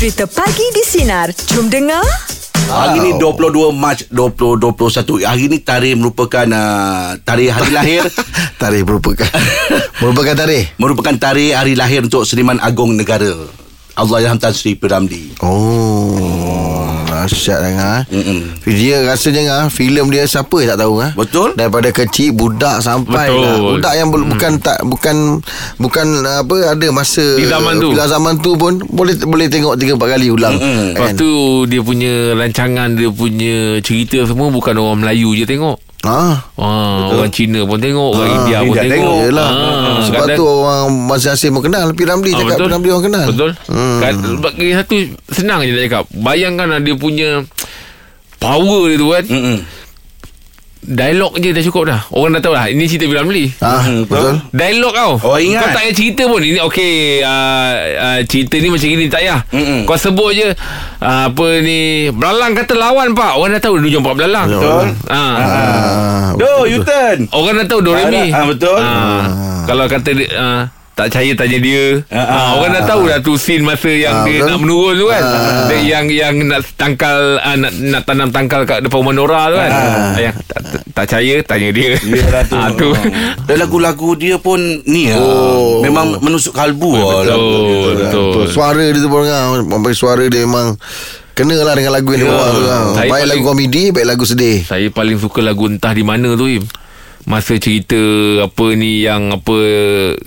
Cerita Pagi di Sinar. Jom dengar. Hari ni 22 Mac 2021. Hari ni tarikh merupakan uh, tarikh hari lahir Tarikh merupakan Merupakan tarikh merupakan tarikh hari lahir untuk Seniman Agong Negara. Allahyarham Tan Sri P. Ramlee. Oh Dahsyat dengar Mm-mm. Dia rasanya dengar filem dia siapa tak tahu ah. Betul? Daripada kecil budak sampai Betul. lah. Budak yang hmm. bukan tak bukan bukan apa ada masa Di zaman tu. Di zaman tu pun boleh boleh tengok 3 4 kali ulang. Mm-mm. Lepas tu dia punya rancangan Dia punya cerita semua Bukan orang Melayu je tengok Ha. Ah, orang Cina pun tengok, orang Ah, India pun tengok. tengok. Ah, Sebab kadang- tu orang Masing asing pun kenal P. Ramlee Ah, cakap P. Ramlee orang kenal Betul. hmm. Kan, bagi satu senang je nak cakap. Bayangkan lah dia punya power dia tu kan. Mm-mm. Dialog je dah cukup dah. Orang dah tahu dah. Ini cerita P. Ramlee. Ah, Hmm, Betul Dialog kau Oh, ingat. Kau tak payah cerita pun Ini okey uh, uh, Cerita ni macam gini Tak payah Mm-mm. Kau sebut je uh, Apa ni Belalang kata lawan pak Orang dah tahu Dia jumpa belalang Betul. Ah. Ah, Do, U-turn. Orang dah tahu Doremi Ah, betul. Ah. Kalau kata ah, Tak percaya tanya dia ah, ah. Orang dah tahu dah tu Scene masa yang Ah, dia betul. nak menurun tu kan Ah. dia, Yang yang nak tangkal ah, nak, nak tanam tangkal kat depan rumah Nora tu kan Ah. yang, tak, tak, percaya Tanya dia Yelah tu. Tu. Dan lagu-lagu dia pun ni Oh. oh. Memang menusuk kalbu lah lagu dia. Betul Betul Betul. Suara dia tu pun dengar Sampai suara dia memang Kena lah dengan lagu yang dia Ya. bawa tu lah. Baik paling- lagu komedi Baik lagu sedih Saya paling suka lagu Entah di mana tu Im Masa cerita Apa ni Yang apa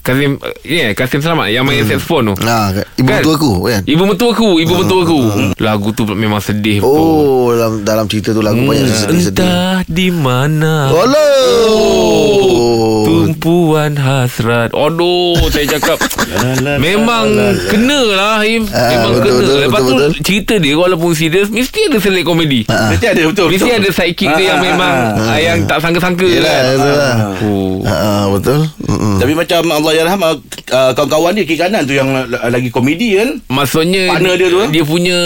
Kasim Ya yeah, Kasim Selamat Yang main hmm. saxophone tu Nah, ibu Kan? tu aku kan Ibu mentua aku Ibu mentua aku Lagu tu memang sedih betul Oh dalam dalam cerita tu lagu banyak sedih-sedih. Entah di mana Oh. Tumpuan hasrat Aduh Saya cakap Memang Kena lah Im Ah, Memang betul, kena betul, Lepas betul, tu betul. Cerita dia Walaupun serius Mesti ada selit komedi Ah. Mesti ada betul Mesti betul. ada sidekick dia Ah, Yang ah, memang ah. ah, Yang tak sangka-sangka Yelah, kan betul lah. Oh. Ah, ah, betul. Mm-mm. Tapi macam Allah Yarham uh, Kawan-kawan dia Kiri kanan tu Yang uh, lagi komedi kan Maksudnya Partner dia tu, eh? Dia punya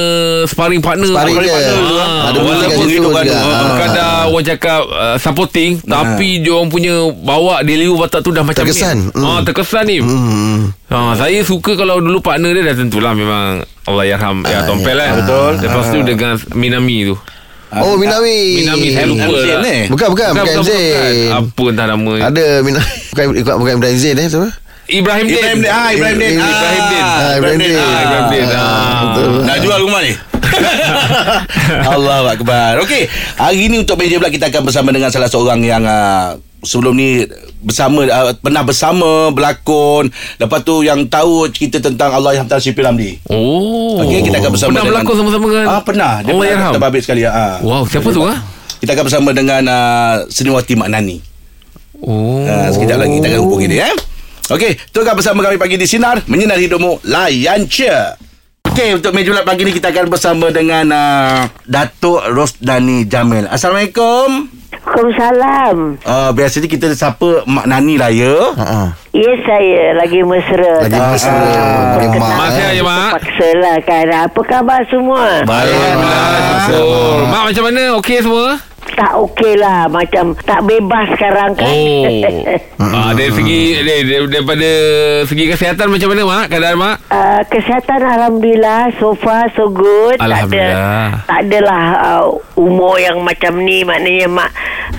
Sparring partner Sparring dia. partner tu, Ah, Ada musik kat walaupun situ hidup juga. ada. Ah. Kadang orang cakap uh, supporting Tapi dia orang punya Bawa delivery watak tu dah macam Terkesan. ni. Ah, Mm. Terkesan ni Hmm. ah, Saya suka kalau dulu partner dia Dah tentulah memang Allah yarham Ya Ah, Tompel ya. kan Betul. Lepas tu Ah. dengan Minami tu Oh Minawi. Minami saya lupa lah ni? Bukan bukan bukan, Zain. Apa entah nama Ada Minawi bukan bukan bukan Ibrahim Zain eh siapa? Ibrahim Din Ibrahim Din Ah Ibrahim Din Ibrahim Ibrahim Din. Ah, Ibrahim Din. Ah, Ibrahim Din. Ah, Ah. betul. Nak jual rumah ni Allah Akbar Okey Hari ni untuk meja pula Kita akan bersama dengan Salah seorang yang uh, Sebelum ni Bersama uh, Pernah bersama Berlakon. Lepas tu yang tahu Cerita tentang Allah yang P. Ramlee Oh. Okey kita akan bersama Pernah dengan berlakon sama-sama kan Ah pernah. Dia Allah pernah yarham? terbabit sekali ah. Wow siapa tu ah? Kita akan bersama dengan uh, Seniwati Mak Nani. Oh. Uh, Sekejap lagi Kita akan hubungi dia eh? Okey Teruskan bersama kami pagi di Sinar. Menyinar hidupmu Layan cia Okey untuk meja bulat pagi ni Kita akan bersama dengan uh, Datuk Rosdani Jamil. Assalamualaikum Waalaikumsalam. uh, Biasanya kita sapa Mak Nani lah ya ah. Ya saya lagi mesra. Lagi Tak mesra. Bagi mak, aja, Mak. Terpaksa lah kan. Apa khabar semua? Alhamdulillah Betul Mak macam mana Okey semua Tak okey lah. Macam tak bebas sekarang kan. Oh. Ah, Dari segi dari, dari- Daripada Segi kesihatan macam mana mak? Keadaan mak? Uh, kesihatan Alhamdulillah. So far so good. Alhamdulillah. Tak, ada, tak adalah uh, Umur yang macam ni. Maknanya mak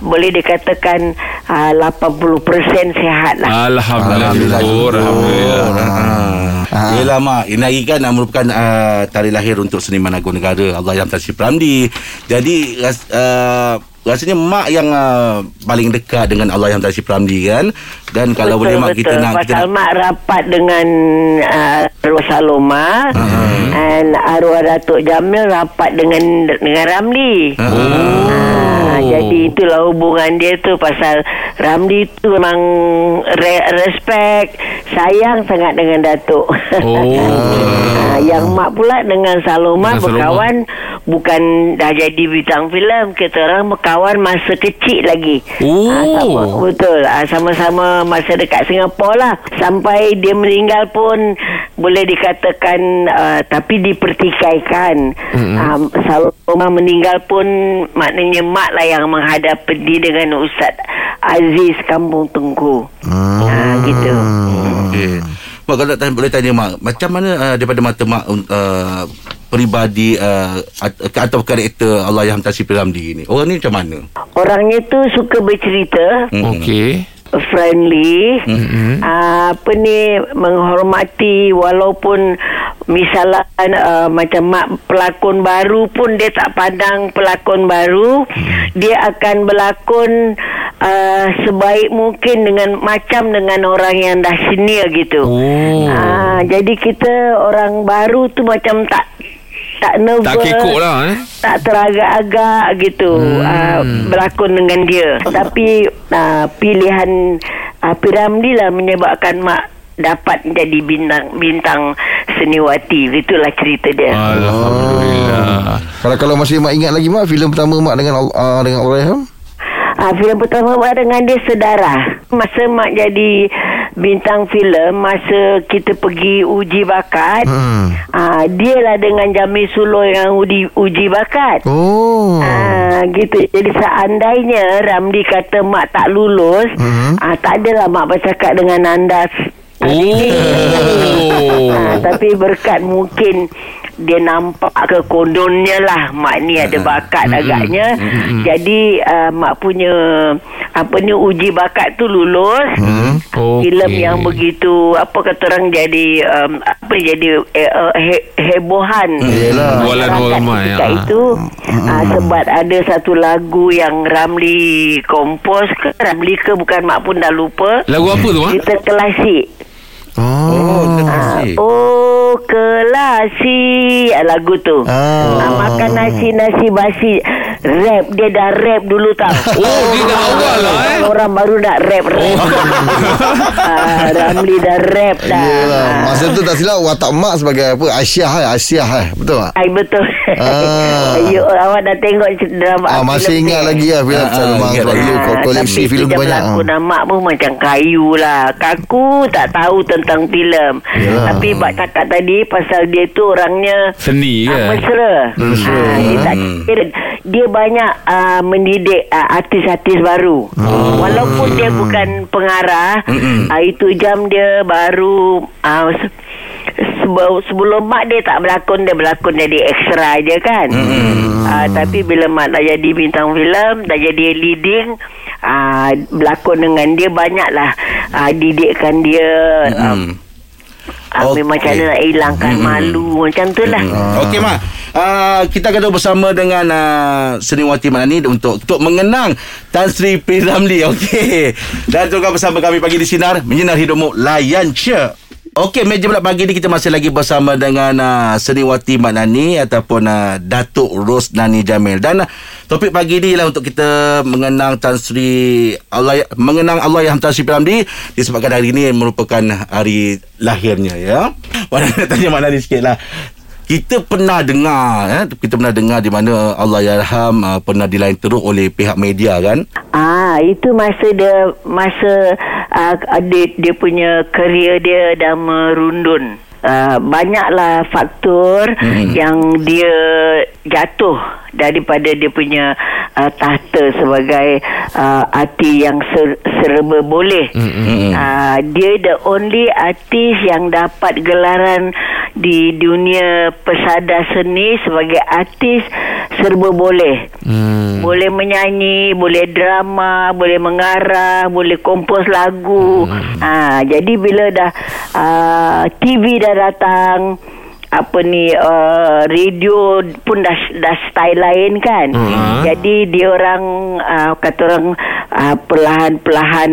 Boleh dikatakan uh, 80% sihat lah. Alhamdulillah. Alhamdulillah. syukur Alhamdulillah Ah. Yelah mak. Ini hari kan merupakan uh, Tarikh lahir untuk Seniman Agung Negara. Allah yang Tasri Pramdi Jadi uh, Rasanya mak yang uh, Paling dekat dengan Allah yang Tasri Pramdi kan Dan kalau boleh mak kita nak kita Pasal nak, mak rapat dengan uh, Arwah Saloma Hmm. and arwah Datuk Jamil rapat dengan dengan Ramli. Hmm. Ah, jadi itulah hubungan dia tu pasal Ramli tu memang re- respect sayang sangat dengan Datuk. Oh. Ah, yang mak pula dengan Saloma Dengan Saloma. berkawan bukan dah jadi bintang filem kita orang berkawan masa kecil lagi. Oh. Ah, sama, betul. Ah, sama-sama masa dekat Singapura lah. Sampai dia meninggal pun boleh dikatakan uh, tapi dipertikaikan. Mm-hmm. Um, Saloma meninggal pun maknanya mak lah yang menghadap dia dengan Ustaz Aziz Kampung Tungku. Hmm. Ah, gitu. Okey. Mak kalau nak tanya, boleh tanya mak Macam mana uh, daripada mata mak uh, peribadi uh, at- atau karakter Allahyarham Tan Sri Ramli ni? Orang ni macam mana? Orangnya tu suka bercerita. Mm-mm. Okey. friendly mm-hmm. uh, apa ni menghormati walaupun misalnya uh, macam mak pelakon baru pun dia tak pandang pelakon baru mm. dia akan berlakon uh, sebaik mungkin dengan macam dengan orang yang dah senior gitu Oh. uh, jadi kita orang baru tu macam tak tak nervous Tak kekok lah eh. tak teragak-agak gitu hmm. uh, berlakon dengan dia tapi uh, pilihan uh, Piramli lah menyebabkan mak dapat menjadi bintang bintang seniwati itulah cerita dia Alhamdulillah. Kalau kalau masih mak ingat lagi mak filem pertama mak dengan uh, dengan Allahyarham? Ah, filem pertama mak dengan dia sedara. Masa mak jadi bintang filem, masa kita pergi uji bakat, Hmm. ah, dia lah dengan Jamil Sulo yang uji, uji bakat. Oh. Ah, gitu. Jadi seandainya Ramli kata mak tak lulus, Mhm. ah, tak adalah mak bercakap dengan anda. Oh. Ah, tapi berkat mungkin dia nampak ke kondonnya lah mak ni ada bakat agaknya jadi uh, mak punya apa ni uji bakat tu lulus Hmm. Okey. filem yang begitu apa kata orang jadi um, apa jadi eh, uh, he, hebohan. Bualan orang ramai, ah. itu ah, sebab ada satu lagu yang Ramli kompos ke Ramli ke bukan mak pun dah lupa Lagu apa tu mak? cerita klasik Oh. Oh, Ah, kasih. oh kelasi ah, lagu tu. Ah. Ah, makan nasi nasi basi. Rap dia dah rap dulu tau. Oh, dia dah awal lah eh. Orang baru nak rap rap. Oh. ah, Ramli dah rap dah. Yelah. Ah. Masa tu tak silap watak mak sebagai apa? Aisyah eh, Aisyah eh. Betul tak? Ay, betul. Ah. you, awak dah tengok drama Ah, masih filem ingat ni? lagi lah filem Ah, ah, memang ingat sebab lagi. dulu ko- koleksi tapi filem sejak banyak. ah. mak pun macam kayu lah. Kaku tak tahu tentang filem. Yalah. Tapi Bak cakap tadi pasal dia tu orangnya Seni Ah, kan? mesra. Mesra. Ah, dia tak kira. Dia banyak uh, mendidik uh, artis-artis baru. Walaupun dia bukan pengarah, uh, itu jam dia baru uh, se- sebe- sebelum mak dia tak berlakon dia berlakon jadi extra je kan. Uh, tapi bila mak dah jadi bintang filem, dah jadi leading uh, berlakon dengan dia banyaklah uh, didikkan dia uh, uh, Okey. macam mana nak hilangkan malu macam tu lah. Okey Mak uh, Kita akan bersama dengan uh, Seniwati Manani Untuk untuk mengenang Tan Sri P. Ramli Okey Dan juga bersama kami pagi di Sinar Menyinar hidupmu Layan je Okey, meja bulat pagi ni kita masih lagi bersama dengan uh, Seniwati Maknani ataupun uh, Datuk Ros Nani Jamil. Dan uh, topik pagi ni ialah untuk kita mengenang Tan Sri Allah mengenang Allah yang Tan Sri Ramli disebabkan hari ini merupakan hari lahirnya ya. Mana nak tanya Maknani sikitlah. Kita pernah dengar eh, kita pernah dengar di mana Allah Yarham uh, pernah dilain teruk oleh pihak media kan? Ah, itu masa dia masa uh, dia, dia punya kerjaya dia dah merundun. Uh, banyaklah faktor Hmm. yang dia jatuh daripada dia punya uh, tahta sebagai uh, artis yang ser, serba boleh. Hmm. Uh, dia the only artis yang dapat gelaran di dunia pesada seni sebagai artis serba boleh. Hmm. Boleh menyanyi, boleh drama, boleh mengarah, boleh kompos lagu. Hmm. Ha, jadi bila dah uh, TV dah datang, apa ni uh, radio pun dah dah style lain kan. Hmm. Jadi dia orang uh, kata orang uh, perlahan-perlahan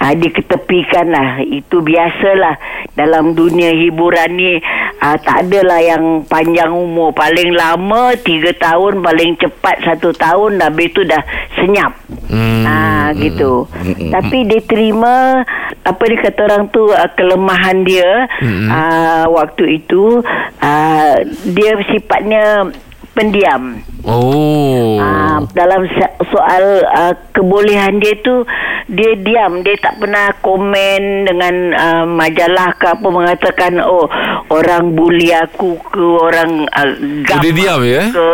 uh, diketepikan lah. Itu biasalah dalam dunia hiburan ni uh, tak adalah yang panjang umur. Paling lama 3 tahun, paling cepat 1 tahun habis tu dah senyap. Hmm. Ah gitu. Tapi dia terima apa dia kata orang tu uh, kelemahan dia uh, waktu itu uh, dia sifatnya pendiam. Oh. Ah, dalam soal uh, kebolehan dia tu dia diam dia tak pernah komen dengan uh, majalah ke apa mengatakan oh orang bully aku ke orang uh, gam dia diam eh? ke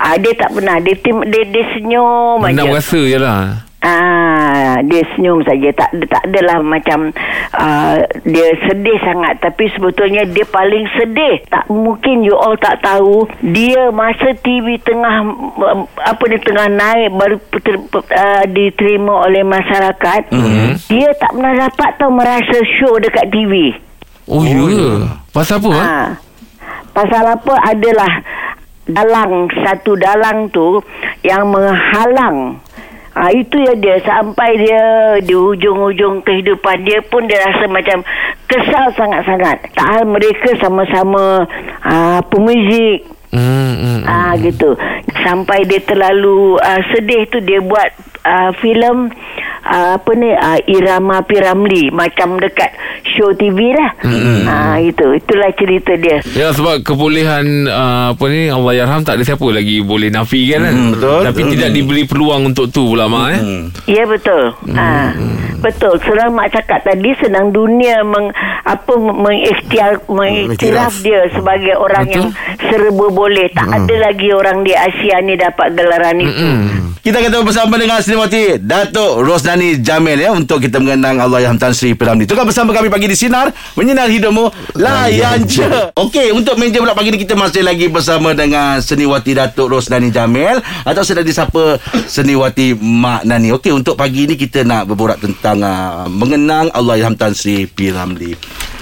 ah, dia tak pernah dia tim, dia, dia senyum Menang aja. rasa je lah. Ah, Ah, dia senyum saja tak tak adalah macam uh, dia sedih sangat tapi sebetulnya dia paling sedih tak mungkin you all tak tahu dia masa TV tengah apa dia tengah naik baru ter, uh, diterima oleh masyarakat mm-hmm. dia tak pernah dapat tahu merasa show dekat TV Oh, ya ke? Pasal apa, Mak? Ha. Pasal apa adalah dalang satu dalang tu yang menghalang Ha, itu ya dia sampai dia di hujung-hujung kehidupan dia pun dia rasa macam kesal sangat-sangat. Tak mereka sama-sama ha, pemuzik. Hmm, hmm, Ah gitu. Sampai dia terlalu uh, sedih tu dia buat uh, filem uh, apa ni uh, Irama Piramli macam dekat show TV lah. Mm-hmm. Ah itu itulah cerita dia. Ya sebab kebolehan uh, apa ni Allah yarham tak ada siapa lagi boleh nafikan kan. Hmm, betul. Tapi Hmm. tidak diberi peluang untuk tu pula mak eh. Hmm. Ya betul. Ha. Betul. Senang mak cakap tadi senang dunia meng apa mengikhtiar mengiktiraf dia sebagai orang Betul. yang serba boleh. Tak ada lagi orang di Asia ni dapat gelaran itu. Kita kata bersama dengan Seniwati Datuk Rosnani Jamil ya untuk kita mengenang Allah Yang Tan Sri Piramli. Tukar bersama kami pagi di sinar menyinar hidupmu layan je. Okey, untuk meja pula pagi ni kita masih lagi bersama dengan Seniwati Datuk Rosnani Jamil atau sedang disapa Seniwati Mak Nani. Okey, untuk pagi ni kita nak berborak tentang uh, mengenang Allah Yang Tan Sri Piramli.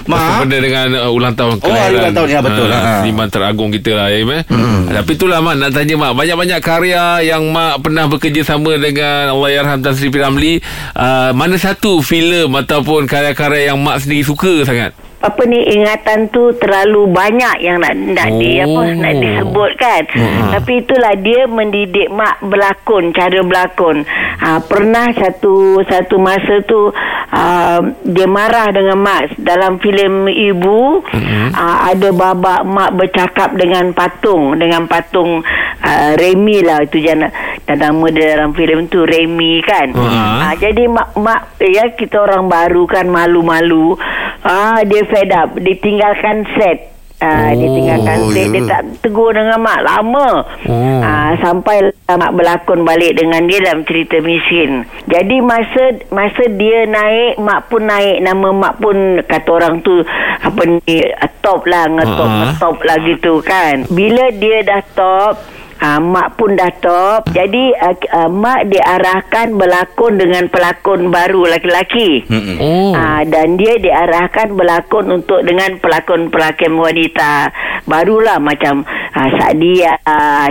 Mak Mak, benda dengan uh, ulang tahun Oh, hari ulang tahun, ya, betul. Ah, Ha. Seniman teragung kita lah ya, eh. Hmm. Tapi itulah mak nak tanya mak banyak-banyak karya yang mak pernah bekerjasama dengan Allah yarham Tan Sri Piramli uh, mana satu filem ataupun karya-karya yang mak sendiri suka sangat? Apa ni ingatan tu terlalu banyak yang nak nak di Oh. apa nak disebut kan Hmm. tapi itulah dia mendidik mak berlakon cara berlakon ha, pernah satu satu masa tu uh, dia marah dengan mak dalam filem ibu Hmm. uh, ada babak mak bercakap dengan patung dengan patung uh, Remy lah itu jana dan nama dia dalam filem tu Remy kan Hmm. Ah, jadi mak mak ya kita orang baru kan malu-malu. Ah dia fed up, ditinggalkan set. Dia Oh, tinggalkan set, ya dia tak tegur dengan mak lama. Oh. Ah sampai mak berlakon balik dengan dia dalam cerita miskin. Jadi masa masa dia naik, mak pun naik, nama mak pun kata orang tu apa ni top lah, ngetop, Ah. ngetop lah gitu kan. Bila dia dah top Uh, mak pun dah top Jadi uh, uh, Mak diarahkan berlakon dengan pelakon baru laki-laki Mm-mm. Oh. Ah, dan dia diarahkan berlakon untuk dengan pelakon-pelakon wanita barulah macam ah, Sadia,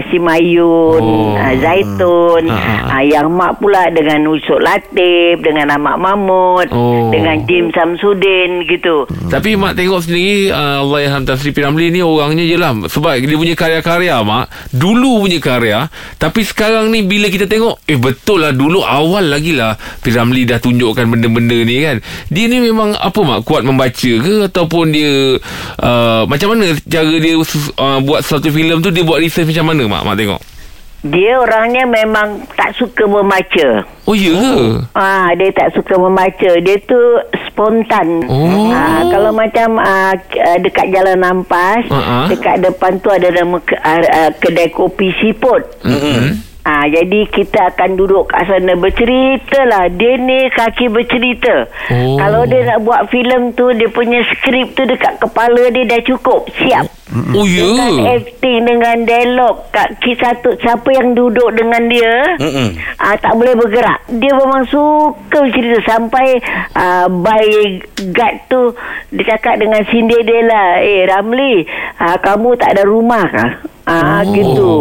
Simayun, Oh. ah, Zaitun, Ah, ah, ah, yang mak pula dengan Usuk Latif, dengan Ahmad Mahmud, Oh. dengan Jim Samsudin gitu. Tapi mak tengok sendiri uh, Allah yang Tan Sri Piramli ni orangnya je lah Sebab dia punya karya-karya mak Dulu punya karya Tapi sekarang ni bila kita tengok Eh betul lah dulu awal lagi lah Piramli dah tunjukkan benda-benda ni kan? Dia ni memang apa mak Kuat membaca ke? Ataupun dia uh, Macam mana cara dia uh, Buat satu filem tu Dia buat research macam mana mak? Mak tengok Dia orangnya memang tak suka membaca. Oh ya ke Ah, dia tak suka membaca. Dia tu spontan. Oh. Ah, kalau macam ah, ah, dekat Jalan Nampas, Ah, ah. dekat depan tu ada nama ke, ah, ah, kedai kopi siput. Mm-mm. Ah, jadi kita akan duduk kat sana bercerita lah. Dia ni kaki bercerita. Oh. Kalau dia nak buat filem tu, dia punya skrip tu dekat kepala dia dah cukup. Siap. Oh ya Dengan acting dengan dialog kat ki- satu siapa yang duduk dengan dia Mm-mm. ah, tak boleh bergerak dia memang suka cerita sampai ah, by guard tu dia cakap dengan Cinderella eh Ramli ah, kamu tak ada rumah kah ah, Oh. gitu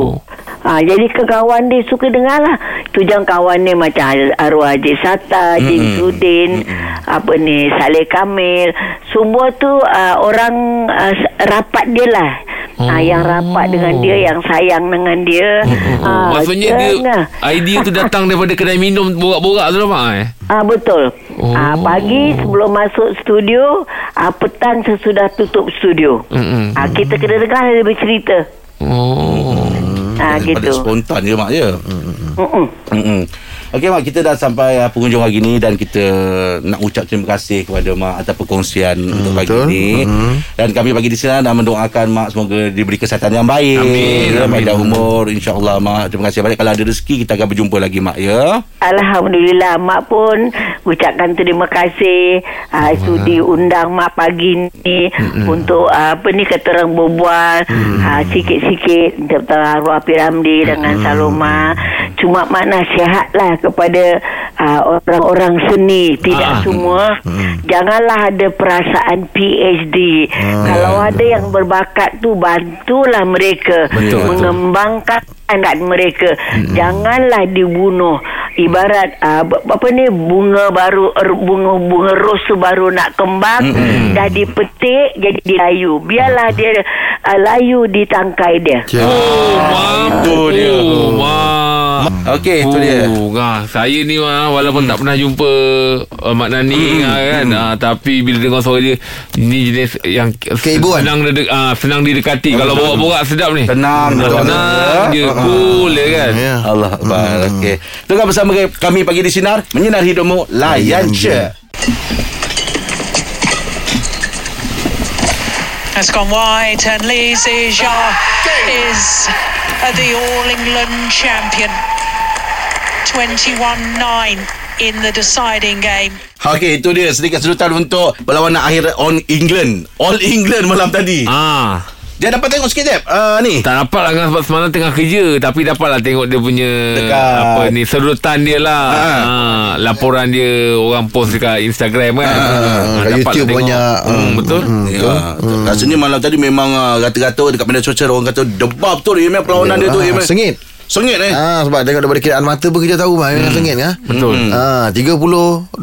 Ah, jadi ke kawan dia suka dengar lah Tu jangan kawan dia macam Arwah Haji Sata Mm-mm. Sudin Apa ni Saleh Kamil Semua tu uh, Orang uh, rapat dia lah Oh. Ah, yang rapat dengan dia yang sayang dengan dia Ah, Maksudnya dia tengah. Idea tu datang daripada kedai minum Borak-borak tu lah mak eh Ah betul. Oh. Ah pagi sebelum masuk studio, ah petang sesudah tutup studio. Ah kita kena dengar dia bercerita. Oh Ah Pada gitu. spontan je mak ya. Mm-mm. Mm-mm. Okey Mak kita dah sampai uh, penghujung hari ni dan kita nak ucap terima kasih kepada Mak atas perkongsian hmm, untuk pagi betul. ni. Hmm. Dan kami pagi di sini dan mendoakan Mak semoga diberi kesihatan yang baik. Amin, Ya, amin. Panjang umur insya-Allah Mak. Terima kasih banyak kalau ada rezeki kita akan berjumpa lagi Mak ya. Alhamdulillah mak pun ucapkan terima kasih uh, sudi undang mak pagi ni mm-hmm. untuk uh, apa ni kata orang berbual mm-hmm. uh, sikit-sikit tentang arwah Api Ramli dengan Saloma cuma mak nasihatlah kepada uh, orang-orang seni. Tidak Ah. semua. Janganlah ada perasaan PhD kalau ada yang berbakat tu bantulah mereka Betul, betul. mengembangkan anak mereka. Janganlah dibunuh. Ibarat uh, apa ni bunga baru er, bunga bunga ros tu baru nak kembang dah dipetik jadi dia layu biarlah dia uh, layu di tangkai dia. Oh, mak. Itu dia. Oh. Okey, itu dia. Oh, ah, saya ni mah walaupun tak pernah jumpa uh, Mak Nani ah, kan ah, tapi bila dengar suara dia ni jenis yang Keibuan. senang dede, ah, senang didekati kalau borak-borak sedap ni. Tenang. Tenang je, Ah, ah. cool je kan. Ya. Allah Akbar. Okey. Tengah bersama kami pagi di sinar menyinar hidupmu layan je. Has gone wide, and Lee Zizhar is uh, the All England champion. 21 9 in the deciding game. Okey, itu dia sedikit sedutan untuk perlawanan akhir on England. All England malam tadi. Ah, Dia dapat tengok sikit je. Uh, ni. tak dapat lah kan sebab semalam tengah kerja tapi dapatlah tengok dia punya Dekat. apa ni serutan dia lah. Ha. Ah, laporan dia orang post dekat Instagram kan. Ah, kat dapatlah YouTube tengok. banyak. Hmm, Hmm, betul. Ya, rasanya malam tadi memang uh, rata-rata dekat media sosial orang kata debab tu dia memang perlawanan dia tu. Ah, Iman. Sengit Sengit eh. Ah sebab tengok daripada kiraan mata pun kita tahu mah hmm. sengit kan. Betul. Ah 30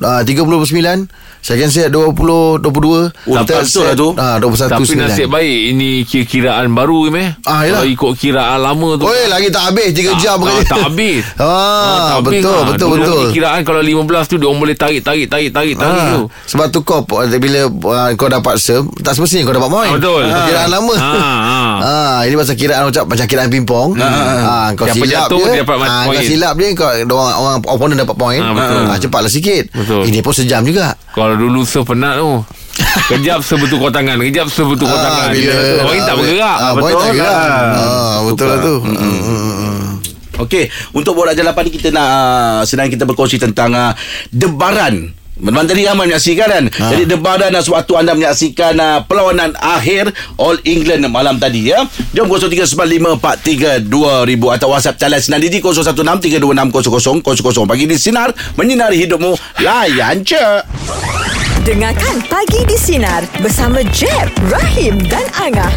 ah 39 second set 20 22 Oh, third betul lah tu. Ah 21 Tapi 9. nasib baik Ini kira-kiraan baru meh. Ah, yelah. Kalau ikut kiraan lama tu Oi lagi tak habis 3 jam ah, kali. Tak habis Ah, tak habis betul, lah. betul, Dulu betul. Kiraan kalau 15 tu Diorang boleh tarik Tarik tarik tarik tarik Ah, tu sebab tu kau bila uh, kau dapat serve tak semestinya kau dapat point. Ah, betul. Kiraan lama. Ah, ah. Ah, ini pasal kiraan macam macam kiraan pingpong. Ah, kau Siapa silap jatuh, dia, dia dapat ah, point. kau silap dia kau orang orang opponent dapat point. Ah, betul. Ah, cepatlah sikit. Betul. Ini pun sejam juga. Kalau dulu surf penat tu Kejap sebetul kau tangan Kejap sebetul kau tangan bila Orang tak bergerak ah, tak Betul gerak. lah. Ah, betul lah tu. Okey, untuk borak jalapan ni kita nak uh, sedang kita berkongsi tentang uh, debaran. Memang tadi ramai menyaksikan kan? Ha. Jadi debaran uh, sewaktu anda menyaksikan uh, Perlawanan akhir All England malam tadi ya? Jom 0395432000 Atau WhatsApp Calas Sinar Didi 0163260000 Pagi di Sinar Menyinari hidupmu. Layan je. Dengarkan Pagi di Sinar bersama Jeb, Rahim dan Angah.